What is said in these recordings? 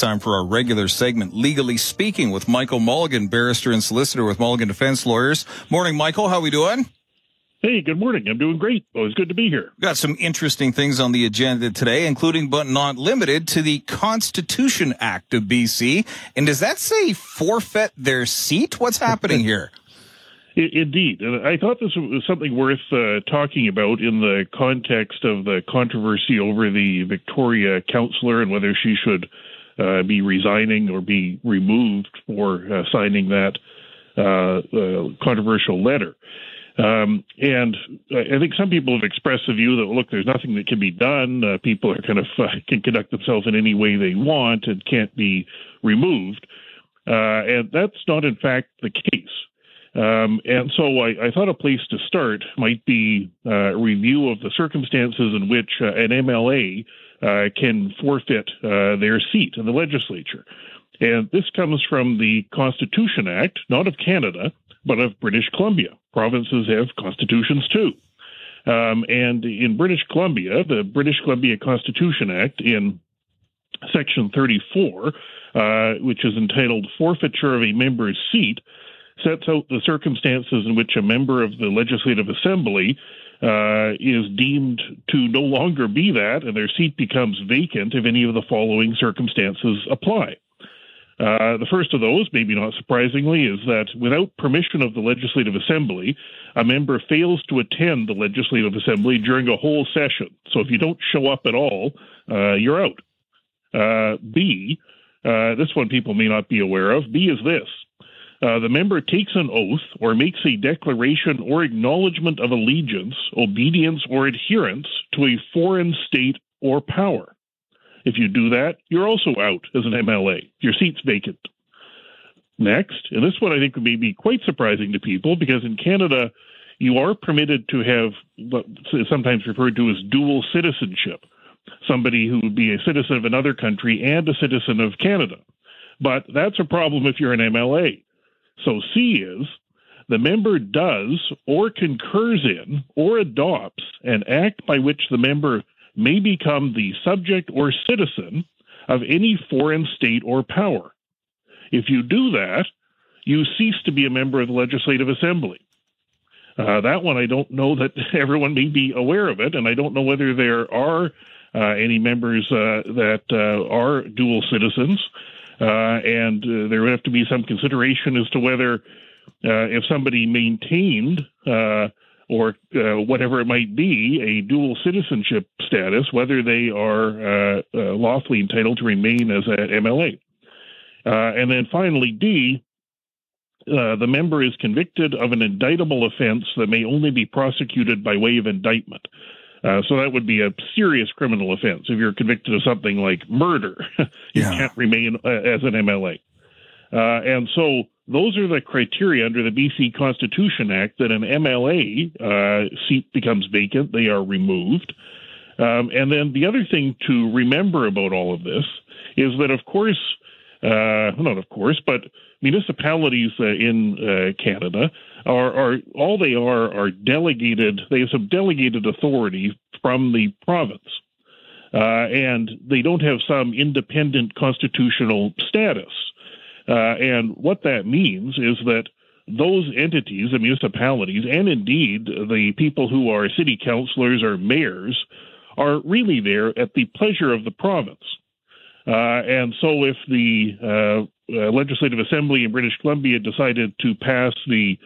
time for our regular segment, Legally Speaking, with Michael Mulligan, barrister and solicitor with Mulligan Defense Lawyers. Morning, Michael. How are we doing? Hey, good morning. I'm doing great. Always good to be here. Got some interesting things on the agenda today, including but not limited to the Constitution Act of BC. And does that say forfeit their seat? What's happening here? Indeed. And I thought this was something worth uh, talking about in the context of the controversy over the Victoria councillor and whether she should uh, be resigning or be removed for uh, signing that uh, uh, controversial letter. Um, and I think some people have expressed the view that look, there's nothing that can be done. Uh, people are kind of uh, can conduct themselves in any way they want and can't be removed. Uh, and that's not, in fact, the case. Um, and so I, I, thought a place to start might be uh, a review of the circumstances in which uh, an MLA uh, can forfeit their seat in the legislature. And this comes from the Constitution Act, not of Canada, but of British Columbia. Provinces have constitutions too. Um, and in British Columbia, the British Columbia Constitution Act, in Section 34, uh, which is entitled Forfeiture of a Member's Seat, sets out the circumstances in which a member of the Legislative Assembly uh, is deemed to no longer be that, and their seat becomes vacant if any of the following circumstances apply. Uh, the first of those, maybe not surprisingly, is that without permission of the Legislative Assembly, a member fails to attend the Legislative Assembly during a whole session. So if you don't show up at all, uh, you're out. Uh, B, uh, this one people may not be aware of. B is this. Uh, the member takes an oath or makes a declaration or acknowledgement of allegiance, obedience, or adherence to a foreign state or power. If you do that, you're also out as an MLA. Your seat's vacant. Next, and this one I think may be quite surprising to people because in Canada, you are permitted to have what is sometimes referred to as dual citizenship somebody who would be a citizen of another country and a citizen of Canada. But that's a problem if you're an MLA. So C is the member does or concurs in or adopts an act by which the member may become the subject or citizen of any foreign state or power. If you do that, you cease to be a member of the Legislative Assembly. Uh, that one, I don't know that everyone may be aware of it, and I don't know whether there are uh, any members uh, that uh, are dual citizens. Uh, and uh, there would have to be some consideration as to whether uh, if somebody maintained or whatever it might be a dual citizenship status, whether they are lawfully entitled to remain as an MLA. and then finally, D, uh, the member is convicted of an indictable offense that may only be prosecuted by way of indictment. Uh, so that would be a serious criminal offense. If you're convicted of something like murder, you yeah. can't remain uh, as an MLA. Uh, and so those are the criteria under the BC Constitution Act that an MLA uh, seat becomes vacant, they are removed. Um, and then the other thing to remember about all of this is that, of course, uh, not of course, but municipalities uh, in uh, Canada are, are all they are are delegated. They have some delegated authority from the province, uh, and they don't have some independent constitutional status. Uh, and what that means is that those entities, the municipalities, and indeed the people who are city councilors or mayors, are really there at the pleasure of the province. Uh, and so, if the uh, uh, Legislative Assembly in British Columbia decided to pass the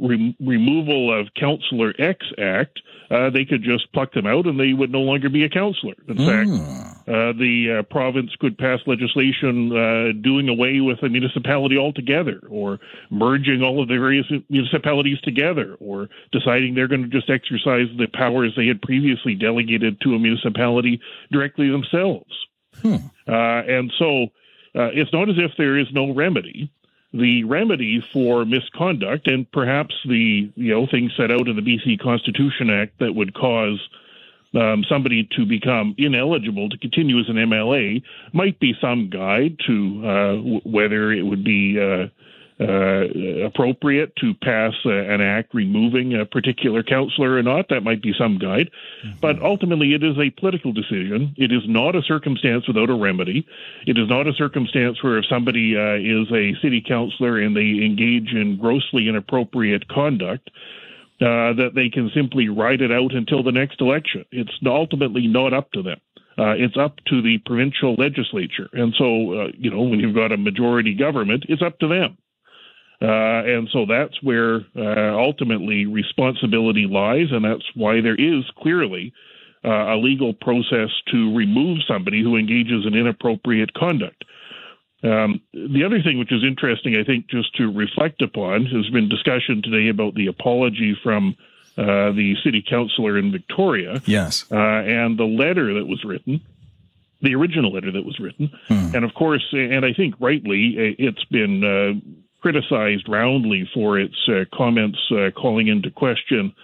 re- removal of Councillor X Act, uh, they could just pluck them out and they would no longer be a councillor. In mm. fact, uh, the uh, province could pass legislation uh, doing away with a municipality altogether, or merging all of the various municipalities together, or deciding they're going to just exercise the powers they had previously delegated to a municipality directly themselves. Hmm. Uh, and so uh, it's not as if there is no remedy the remedy for misconduct and perhaps the you know things set out in the BC Constitution Act that would cause um, somebody to become ineligible to continue as an MLA might be some guide to uh, w- whether it would be uh, uh, appropriate to pass uh, an act removing a particular counselor or not. That might be some guide. Mm-hmm. But ultimately, it is a political decision. It is not a circumstance without a remedy. It is not a circumstance where if somebody uh, is a city councilor and they engage in grossly inappropriate conduct, uh, that they can simply ride it out until the next election. It's ultimately not up to them. Uh, it's up to the provincial legislature. And so, uh, you know, when you've got a majority government, it's up to them. Uh, and so that's where uh, ultimately responsibility lies, and that's why there is clearly uh, a legal process to remove somebody who engages in inappropriate conduct. Um, the other thing which is interesting, I think, just to reflect upon, has been discussion today about the apology from uh, the city councilor in Victoria. Yes. Uh, and the letter that was written, the original letter that was written. Hmm. And of course, and I think rightly, it's been uh, criticized roundly for its uh, comments uh, calling into question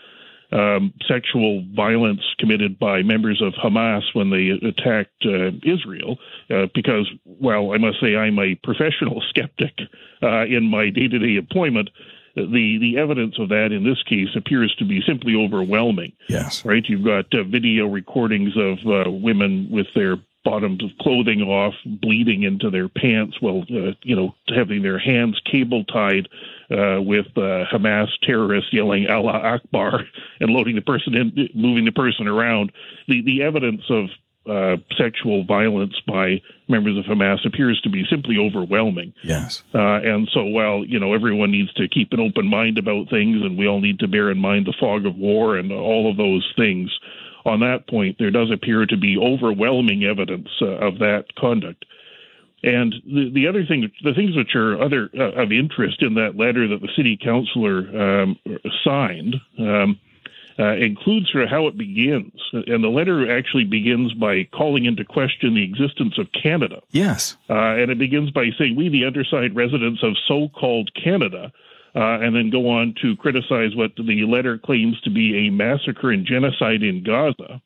um, sexual violence committed by members of Hamas when they attacked uh, Israel. Uh, because, well, I must say I'm a professional skeptic uh, in my day-to-day employment. The the evidence of that in this case appears to be simply overwhelming. Yes, right. You've got uh, video recordings of uh, women with their bottoms of clothing off, bleeding into their pants, while uh, you know having their hands cable tied uh, with uh, Hamas terrorists yelling "Allah Akbar" and loading the person in, moving the person around. The the evidence of uh, sexual violence by members of Hamas appears to be simply overwhelming. Yes. Uh, and so, while you know everyone needs to keep an open mind about things, and we all need to bear in mind the fog of war and all of those things, on that point, there does appear to be overwhelming evidence uh, of that conduct. And the, the other thing, the things which are other uh, of interest in that letter that the city councilor um, signed, um, uh, includes sort of how it begins. And the letter actually begins by calling into question the existence of Canada. Yes. Uh, and it begins by saying, We, the underside residents of so called Canada, uh, and then go on to criticize what the letter claims to be a massacre and genocide in Gaza.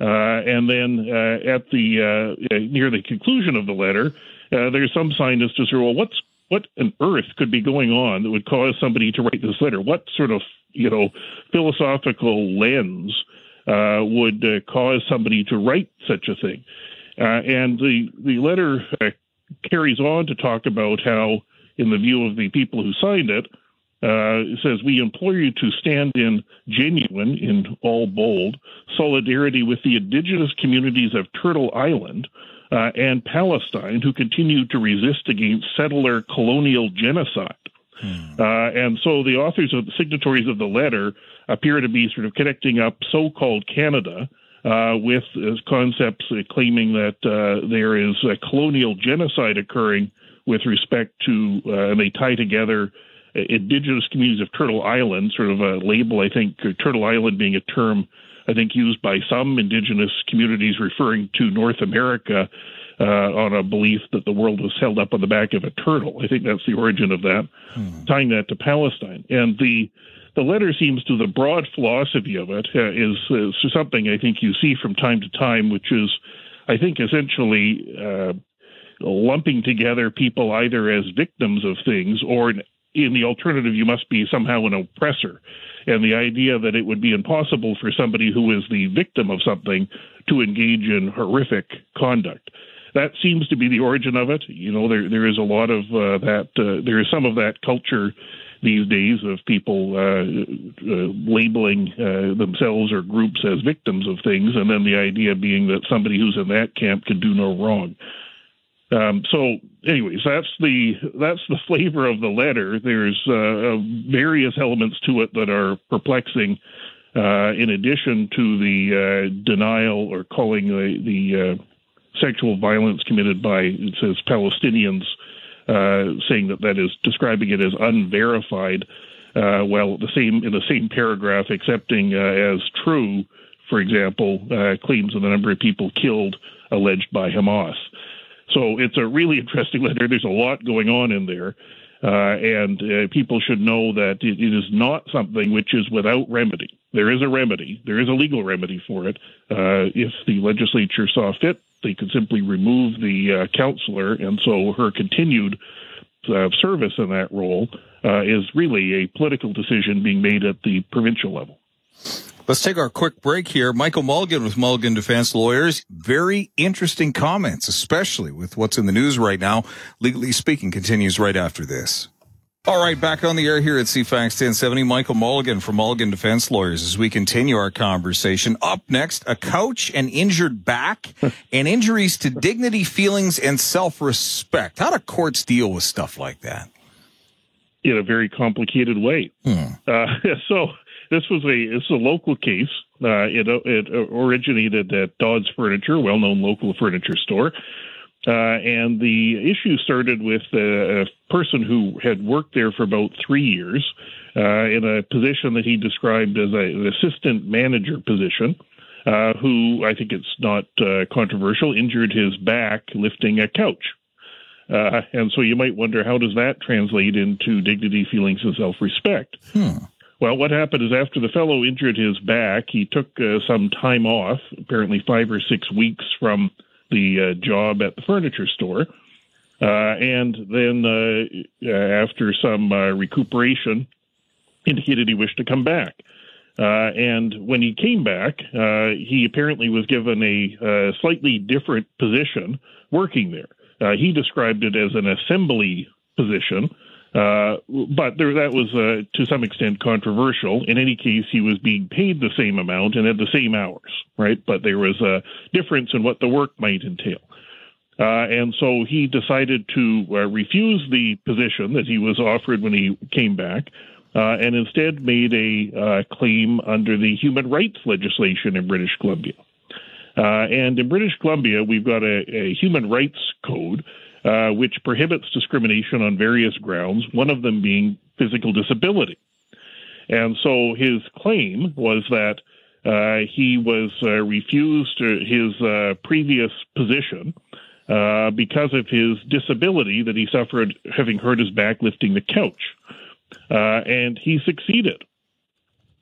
Uh, and then uh, at the uh, near the conclusion of the letter, uh, there's some scientists who say, "Well, what's what on earth could be going on that would cause somebody to write this letter? What sort of you know philosophical lens uh, would cause somebody to write such a thing?" and the the letter carries on to talk about how in the view of the people who signed it, uh, it says, We implore you to stand in genuine, in all bold, solidarity with the indigenous communities of Turtle Island uh, and Palestine who continue to resist against settler colonial genocide. Hmm. Uh, and so the authors of the signatories of the letter appear to be sort of connecting up so called Canada. Uh, with concepts claiming that uh, there is a colonial genocide occurring with respect to, uh, and they tie together uh, indigenous communities of Turtle Island, sort of a label, I think, Turtle Island being a term, I think, used by some indigenous communities referring to North America uh, on a belief that the world was held up on the back of a turtle. I think that's the origin of that, hmm. tying that to Palestine. And the the letter seems to the broad philosophy of it uh, is, is something I think you see from time to time, which is, I think, essentially uh, lumping together people either as victims of things or in the alternative you must be somehow an oppressor. And the idea that it would be impossible for somebody who is the victim of something to engage in horrific conduct. That seems to be the origin of it. You know there there is a lot of uh, that uh, there is some of that culture these days of people uh, uh, labeling uh, themselves or groups as victims of things, and then the idea being that somebody who's in that camp can do no wrong. Um, so, anyways, that's the that's the flavor of the letter. There's uh, uh, various elements to it that are perplexing. Uh, in addition to the uh, denial or calling the, the uh, sexual violence committed by it says Palestinians, uh, saying that that is describing it as unverified. while the same in the same paragraph accepting as true, for example, claims of the number of people killed alleged by Hamas. So it's a really interesting letter. There's a lot going on in there. Uh, and uh, people should know that it, it is not something which is without remedy. There is a remedy. There is a legal remedy for it. Uh, if the legislature saw fit, they could simply remove the uh, counselor, and so her continued of service in that role uh, is really a political decision being made at the provincial level. Let's take our quick break here. Michael Mulligan with Mulligan Defense Lawyers. Very interesting comments, especially with what's in the news right now. Legally speaking continues right after this. All right, back on the air here at CFAX 1070. Michael Mulligan from Mulligan Defense Lawyers as we continue our conversation. Up next, a couch and injured back and injuries to dignity, feelings, and self-respect. How do courts deal with stuff like that? In a very complicated way. Hmm. Uh, so this was a this is a local case. Uh, it it originated at Dodds Furniture, well-known local furniture store. Uh, and the issue started with a, a, person who had worked there for about three years uh, in a position that he described as a, an assistant manager position, uh, who I think it's not uh, controversial, injured his back lifting a couch. Uh, and so you might wonder how does that translate into dignity, feelings, and self respect? Hmm. Well, what happened is after the fellow injured his back, he took uh, some time off, apparently five or six weeks from the uh, job at the furniture store. Uh, and then, uh, after some uh, recuperation, indicated he wished to come back. Uh, and when he came back, uh, he apparently was given a slightly different position working there. he described it as an assembly position, uh, but there, that was uh, to some extent controversial. In any case, he was being paid the same amount and at the same hours, right? But there was a difference in what the work might entail. Uh, and so he decided to uh, refuse the position that he was offered when he came back, uh, and instead made a claim under the human rights legislation in British Columbia. and in British Columbia, we've got a, a human rights code uh, which prohibits discrimination on various grounds, one of them being physical disability. And so his claim was that uh, he was uh, refused his uh, previous position uh, because of his disability that he suffered having hurt his back lifting the couch. and he succeeded.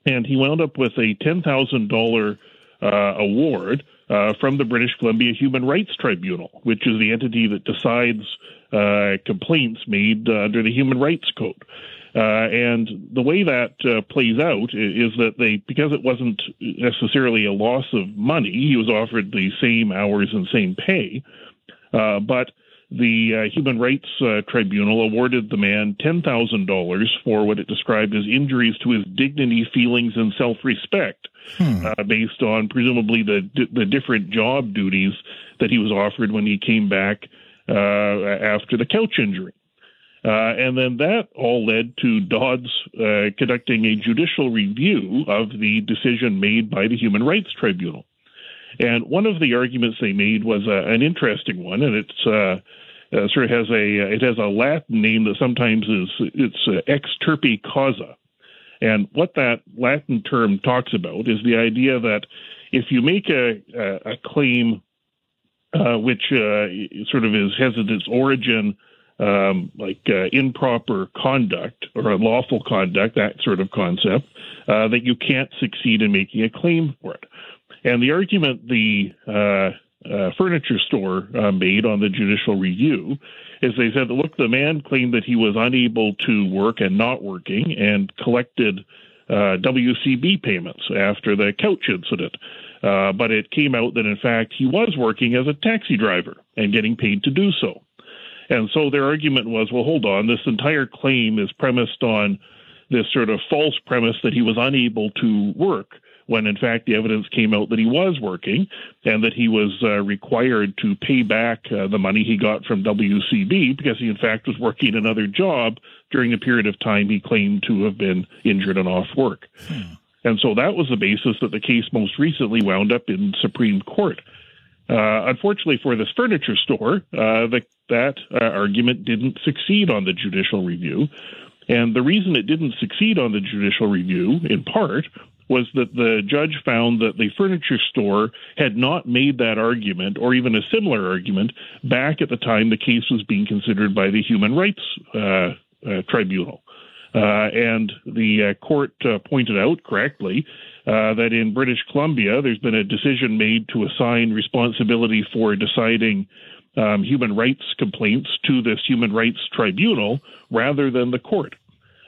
And he wound up with a $10,000 award uh, from the British Columbia Human Rights Tribunal, which is the entity that decides uh, complaints made uh, under the Human Rights Code. Uh, and the way that uh, plays out is that they, because it wasn't necessarily a loss of money, he was offered the same hours and same pay, uh, but the uh, Human Rights uh, Tribunal awarded the man $10,000 for what it described as injuries to his dignity, feelings, and self respect, hmm. uh, based on presumably the, the different job duties that he was offered when he came back uh, after the couch injury. Uh, and then that all led to Dodds uh, conducting a judicial review of the decision made by the Human Rights Tribunal. And one of the arguments they made was uh, an interesting one, and it's uh, uh, sort of has a it has a Latin name that sometimes is it's uh, ex turpi causa, and what that Latin term talks about is the idea that if you make a a, a claim uh, which uh, sort of is has its origin um, like uh, improper conduct or unlawful conduct, that sort of concept, uh, that you can't succeed in making a claim for it. And the argument the uh, uh, furniture store uh, made on the judicial review is they said, look, the man claimed that he was unable to work and not working and collected uh, WCB payments after the couch incident. Uh, but it came out that, in fact, he was working as a taxi driver and getting paid to do so. And so their argument was, well, hold on, this entire claim is premised on this sort of false premise that he was unable to work when in fact the evidence came out that he was working and that he was uh, required to pay back uh, the money he got from WCB because he in fact was working another job during the period of time he claimed to have been injured and off work. Hmm. And so that was the basis that the case most recently wound up in Supreme Court. Uh, unfortunately for this furniture store, uh, the, that uh, argument didn't succeed on the judicial review. And the reason it didn't succeed on the judicial review, in part, was that the judge found that the furniture store had not made that argument or even a similar argument back at the time the case was being considered by the Human Rights uh, uh, Tribunal. Uh, and the uh, court uh, pointed out correctly uh, that in British Columbia, there's been a decision made to assign responsibility for deciding um, human rights complaints to this human rights tribunal rather than the court.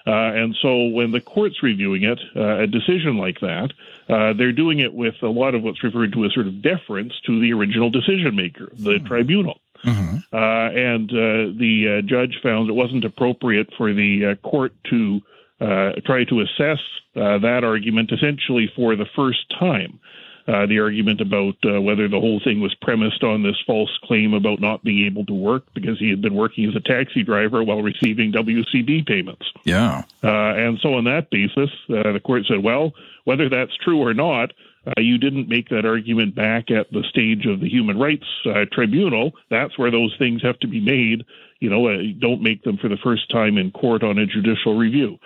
Uh, and so when the court's reviewing it, uh, a decision like that, uh, they're doing it with a lot of what's referred to as sort of deference to the original decision maker, the mm-hmm. tribunal. Mm-hmm. Uh, and uh, the uh, judge found it wasn't appropriate for the court to try to assess that argument essentially for the first time uh, the argument about uh, whether the whole thing was premised on this false claim about not being able to work because he had been working as a taxi driver while receiving WCB payments. Yeah. Uh, and so, on that basis, uh, the court said, well, whether that's true or not, uh, you didn't make that argument back at the stage of the Human Rights uh, Tribunal. That's where those things have to be made. You know, don't make them for the first time in court on a judicial review.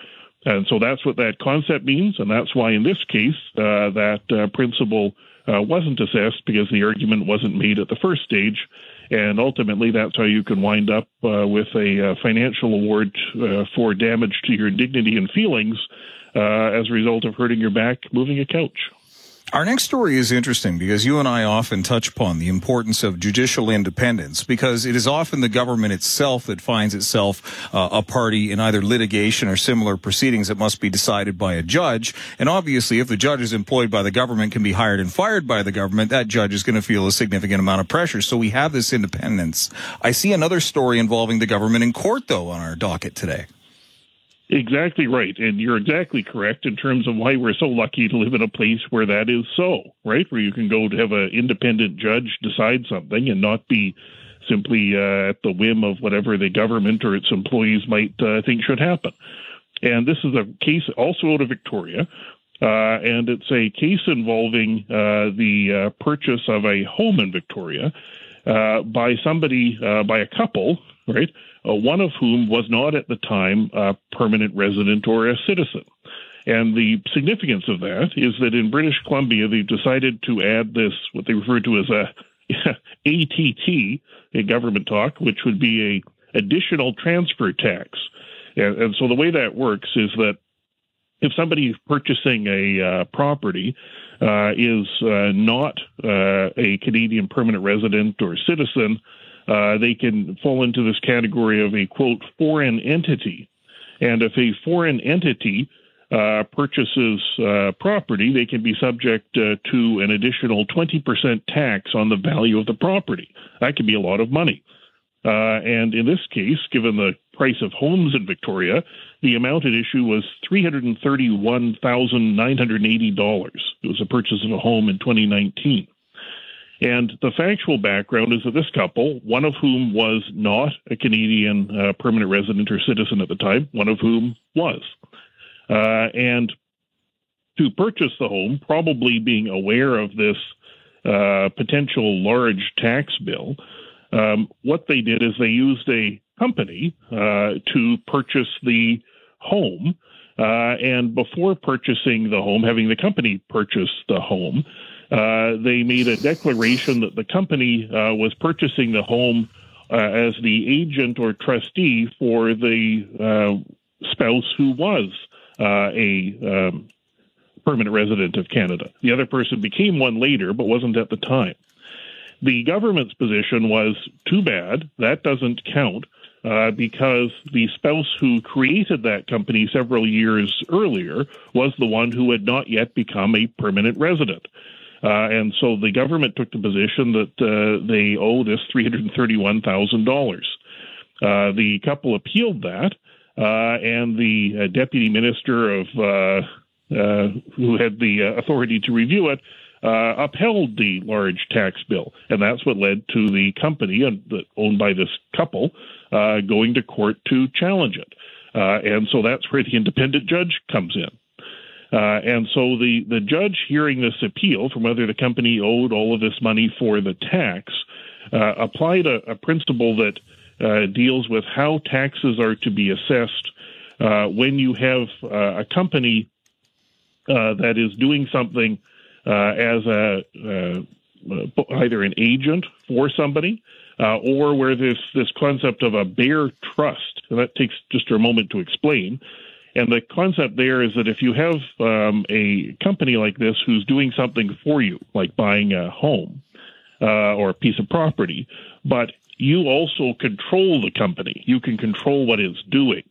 And so that's what that concept means, and that's why in this case uh, that uh, principle uh, wasn't assessed because the argument wasn't made at the first stage. And ultimately, that's how you can wind up uh, with a uh, financial award uh, for damage to your dignity and feelings as a result of hurting your back moving a couch. Our next story is interesting because you and I often touch upon the importance of judicial independence because it is often the government itself that finds itself uh, a party in either litigation or similar proceedings that must be decided by a judge. And obviously, if the judge is employed by the government, can be hired and fired by the government, that judge is going to feel a significant amount of pressure. So we have this independence. I see another story involving the government in court, though, on our docket today. Exactly right. And you're exactly correct in terms of why we're so lucky to live in a place where that is so, right? Where you can go to have an independent judge decide something and not be simply uh, at the whim of whatever the government or its employees might uh, think should happen. And this is a case also out of Victoria. Uh, and it's a case involving uh, the uh, purchase of a home in Victoria uh, by somebody, by a couple, right? Uh, one of whom was not at the time a permanent resident or a citizen. And the significance of that is that in British Columbia, they've decided to add this, what they refer to as a ATT, a government talk, which would be a additional transfer tax. And, and so the way that works is that if somebody purchasing a uh, property uh, is uh, not uh, a Canadian permanent resident or citizen, uh, they can fall into this category of a quote foreign entity. And if a foreign entity uh, purchases uh, property, they can be subject uh, to an additional 20% tax on the value of the property. That can be a lot of money. Uh, and in this case, given the price of homes in Victoria, the amount at issue was $331,980. It was a purchase of a home in 2019. And the factual background is that this couple, one of whom was not a Canadian uh, permanent resident or citizen at the time, one of whom was. Uh, and to purchase the home, probably being aware of this uh, potential large tax bill, um, what they did is they used a company uh, to purchase the home. Uh, and before purchasing the home, having the company purchase the home, they made a declaration that the company uh, was purchasing the home uh, as the agent or trustee for the uh, spouse who was uh, a um, permanent resident of Canada. The other person became one later, but wasn't at the time. The government's position was too bad, that doesn't count. Uh, because the spouse who created that company several years earlier was the one who had not yet become a permanent resident. Uh, and so the government took the position that uh, they owe this $331,000. Uh, the couple appealed that, uh, and the uh, deputy minister of uh, who had the authority to review it upheld the large tax bill, and that's what led to the company owned by this couple going to court to challenge it. and so that's where the independent judge comes in. Uh, and so the, the judge hearing this appeal from whether the company owed all of this money for the tax uh, applied a, a, principle that uh, deals with how taxes are to be assessed uh, when you have uh, a company uh, that is doing something as a either an agent for somebody or where this this concept of a bare trust, and that takes just a moment to explain. And the concept there is that if you have um, a company like this who's doing something for you, like buying a home uh, or a piece of property, but you also control the company. You can control what it's doing.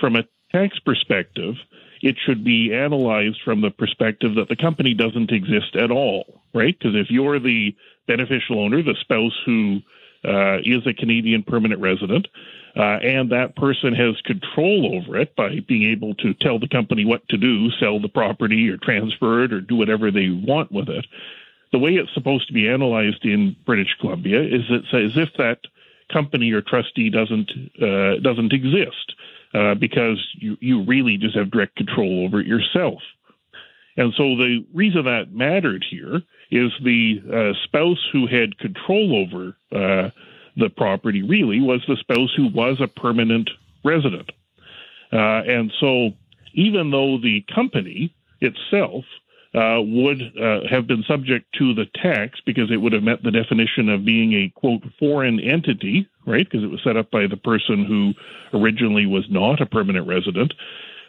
From a tax perspective, it should be analyzed from the perspective that the company doesn't exist at all, right? Because if you're the beneficial owner, the spouse who uh, is a Canadian permanent resident, uh, and that person has control over it by being able to tell the company what to do, sell the property or transfer it or do whatever they want with it. The way it's supposed to be analyzed in British Columbia is it's as if that company or trustee doesn't uh, doesn't exist uh, because you you really just have direct control over it yourself. And so the reason that mattered here is the uh, spouse who had control over uh, the property really was the spouse who was a permanent resident. Uh, and so even though the company itself uh, would uh, have been subject to the tax because it would have met the definition of being a quote foreign entity, right? Because it was set up by the person who originally was not a permanent resident.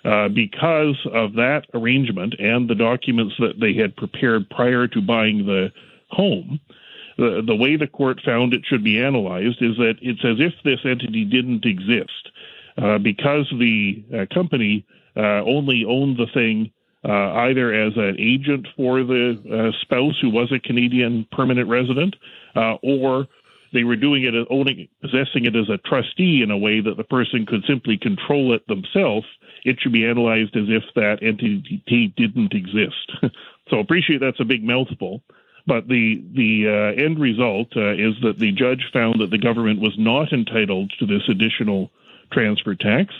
Uh, because of that arrangement and the documents that they had prepared prior to buying the home, the, the way the court found it should be analyzed is that it's as if this entity didn't exist. Uh, because the uh, company uh, only owned the thing uh, either as an agent for the spouse who was a Canadian permanent resident, or they were doing it as owning, possessing it as a trustee in a way that the person could simply control it themselves. It should be analyzed as if that entity didn't exist. so appreciate that's a big mouthful. But the the uh, end result uh, is that the judge found that the government was not entitled to this additional transfer tax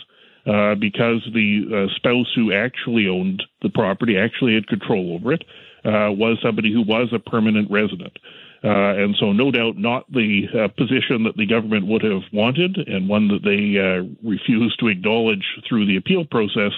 uh, because the uh, spouse who actually owned the property, actually had control over it, uh, was somebody who was a permanent resident. Uh, and so, no doubt, not the position that the government would have wanted, and one that they refused to acknowledge through the appeal process.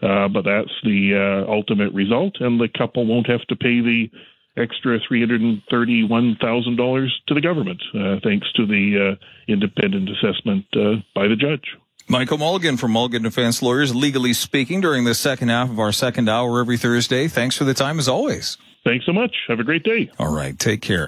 but that's the ultimate result, and the couple won't have to pay the extra $331,000 to the government, uh, thanks to the uh, independent assessment uh, by the judge. Michael Mulligan from Mulligan Defense Lawyers, legally speaking, during the second half of our second hour every Thursday. Thanks for the time as always. Thanks so much. Have a great day. All right. Take care.